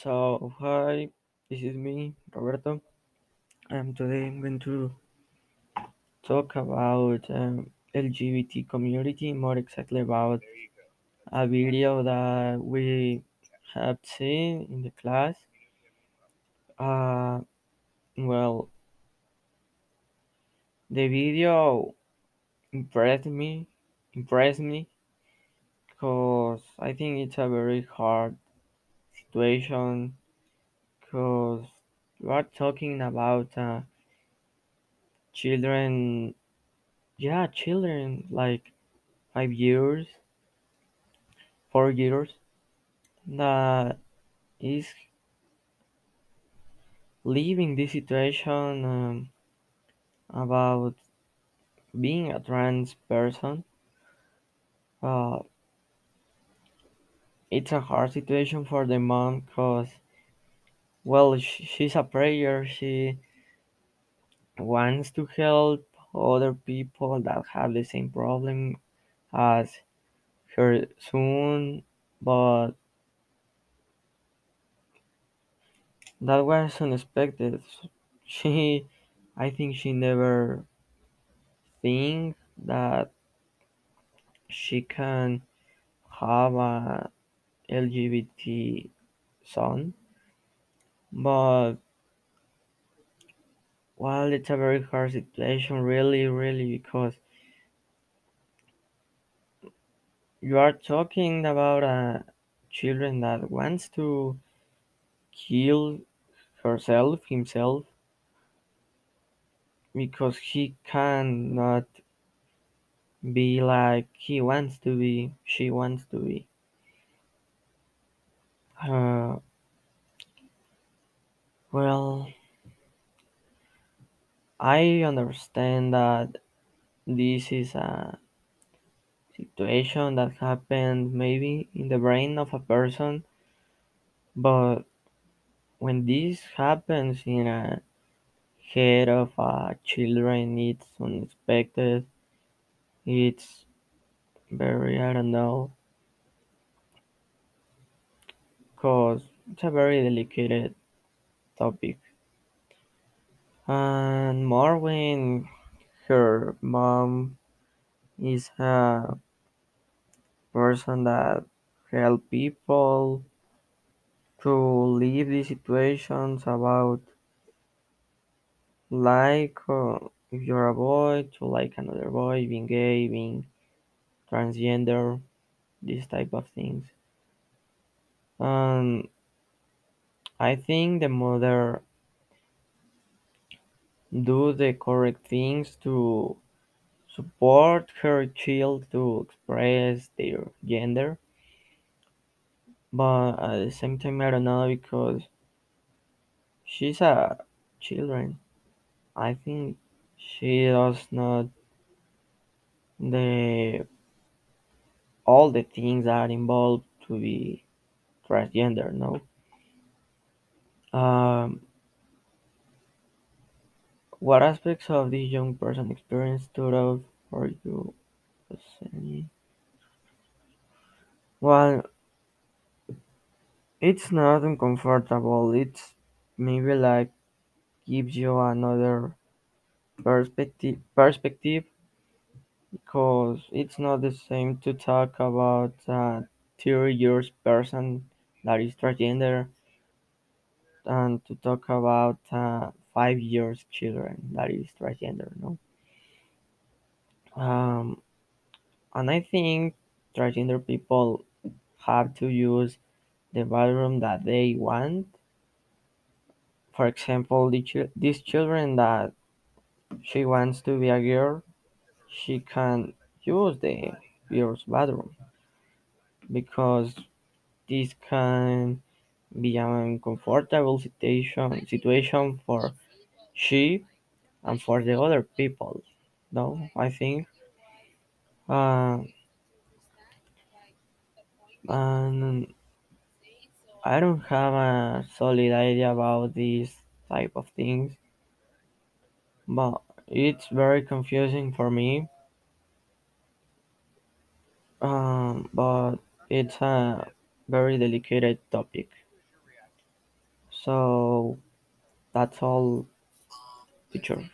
So, hi, this is me, Roberto, and today I'm going to talk about um, LGBT community, more exactly about a video that we have seen in the class. Uh, well, the video impressed me, impressed me, because I think it's a very hard situation, because we're talking about uh, children, yeah, children, like five years, four years, that is living this situation um, about being a trans person. Uh, it's a hard situation for the mom because, well, sh- she's a prayer. She wants to help other people that have the same problem as her soon but that was unexpected. She, I think she never think that she can have a LGBT son, but well, it's a very hard situation, really, really, because you are talking about a children that wants to kill herself, himself, because he cannot be like he wants to be, she wants to be. Uh, well, I understand that this is a situation that happened maybe in the brain of a person, but when this happens in a head of a children, it's unexpected. It's very, I don't know, cause it's a very delicate topic. And more her mom is a person that help people to leave these situations about like uh, if you're a boy to like another boy, being gay, being transgender, these type of things. And I think the mother do the correct things to support her child to express their gender, but at the same time I don't know because she's a children. I think she does not the all the things are involved to be transgender. No. Um, what aspects of this young person experience stood out for you? Well, it's not uncomfortable. It's maybe like gives you another perspective perspective because it's not the same to talk about a 30 years person that is transgender and to talk about uh, five years children that is transgender no? Um, and i think transgender people have to use the bathroom that they want. For example the chil- these children that she wants to be a girl she can use the girl's bathroom because this can be an uncomfortable situation situation for she and for the other people. No, I think, uh, and I don't have a solid idea about these type of things, but it's very confusing for me. Um, but it's a very delicate topic. So that's all, teacher.